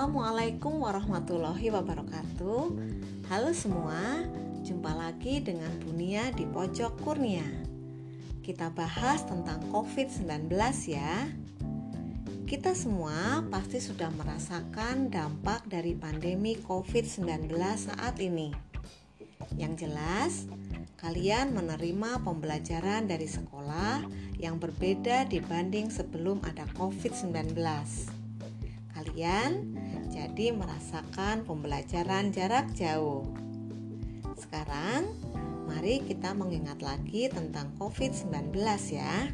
Assalamualaikum warahmatullahi wabarakatuh. Halo semua, jumpa lagi dengan Bunia di Pojok Kurnia. Kita bahas tentang COVID-19 ya. Kita semua pasti sudah merasakan dampak dari pandemi COVID-19 saat ini. Yang jelas, kalian menerima pembelajaran dari sekolah yang berbeda dibanding sebelum ada COVID-19 kalian jadi merasakan pembelajaran jarak jauh. Sekarang, mari kita mengingat lagi tentang COVID-19 ya.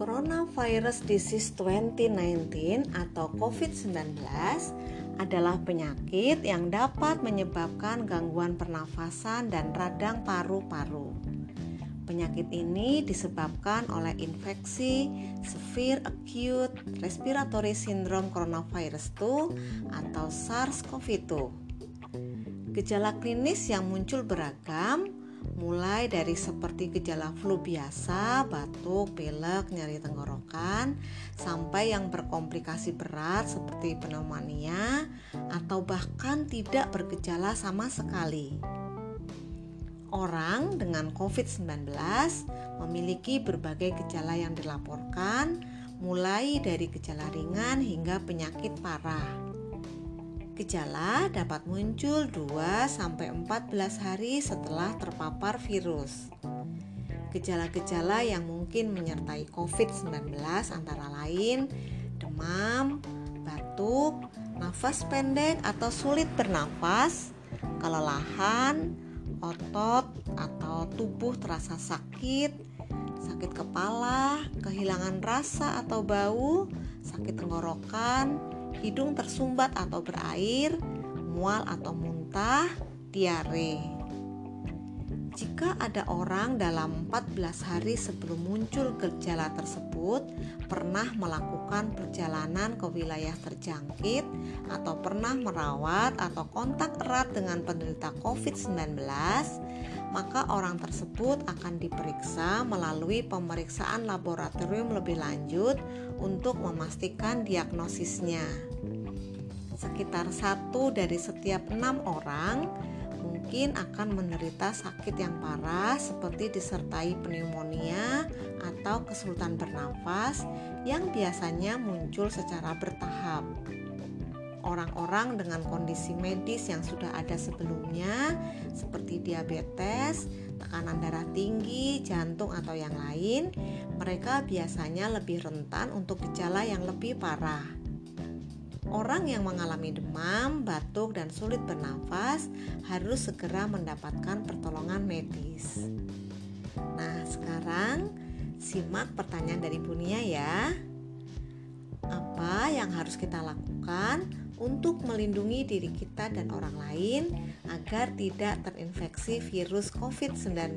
Coronavirus Disease 2019 atau COVID-19 adalah penyakit yang dapat menyebabkan gangguan pernafasan dan radang paru-paru. Penyakit ini disebabkan oleh infeksi Severe Acute Respiratory Syndrome Coronavirus 2 atau SARS-CoV-2. Gejala klinis yang muncul beragam, mulai dari seperti gejala flu biasa, batuk, pilek, nyeri tenggorokan, sampai yang berkomplikasi berat seperti pneumonia atau bahkan tidak bergejala sama sekali. Orang dengan COVID-19 memiliki berbagai gejala yang dilaporkan, mulai dari gejala ringan hingga penyakit parah. Gejala dapat muncul 2-14 hari setelah terpapar virus. Gejala-gejala yang mungkin menyertai COVID-19 antara lain demam, batuk, nafas pendek atau sulit bernafas, kelelahan, otot atau tubuh terasa sakit, sakit kepala, kehilangan rasa atau bau, sakit tenggorokan, hidung tersumbat atau berair, mual atau muntah, diare. Jika ada orang dalam 14 hari sebelum muncul gejala tersebut pernah melakukan perjalanan ke wilayah terjangkit atau pernah merawat atau kontak erat dengan penderita COVID-19, maka orang tersebut akan diperiksa melalui pemeriksaan laboratorium lebih lanjut untuk memastikan diagnosisnya. Sekitar satu dari setiap enam orang mungkin akan menderita sakit yang parah seperti disertai pneumonia atau kesulitan bernafas yang biasanya muncul secara bertahap. Orang-orang dengan kondisi medis yang sudah ada sebelumnya seperti diabetes, tekanan darah tinggi, jantung atau yang lain, mereka biasanya lebih rentan untuk gejala yang lebih parah. Orang yang mengalami demam, batuk, dan sulit bernafas harus segera mendapatkan pertolongan medis. Nah, sekarang simak pertanyaan dari Bunia ya. Apa yang harus kita lakukan untuk melindungi diri kita dan orang lain agar tidak terinfeksi virus COVID-19?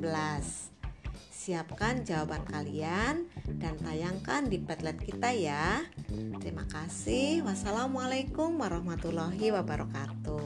Siapkan jawaban kalian dan tayangkan di Padlet kita ya. Terima kasih. Wassalamualaikum warahmatullahi wabarakatuh.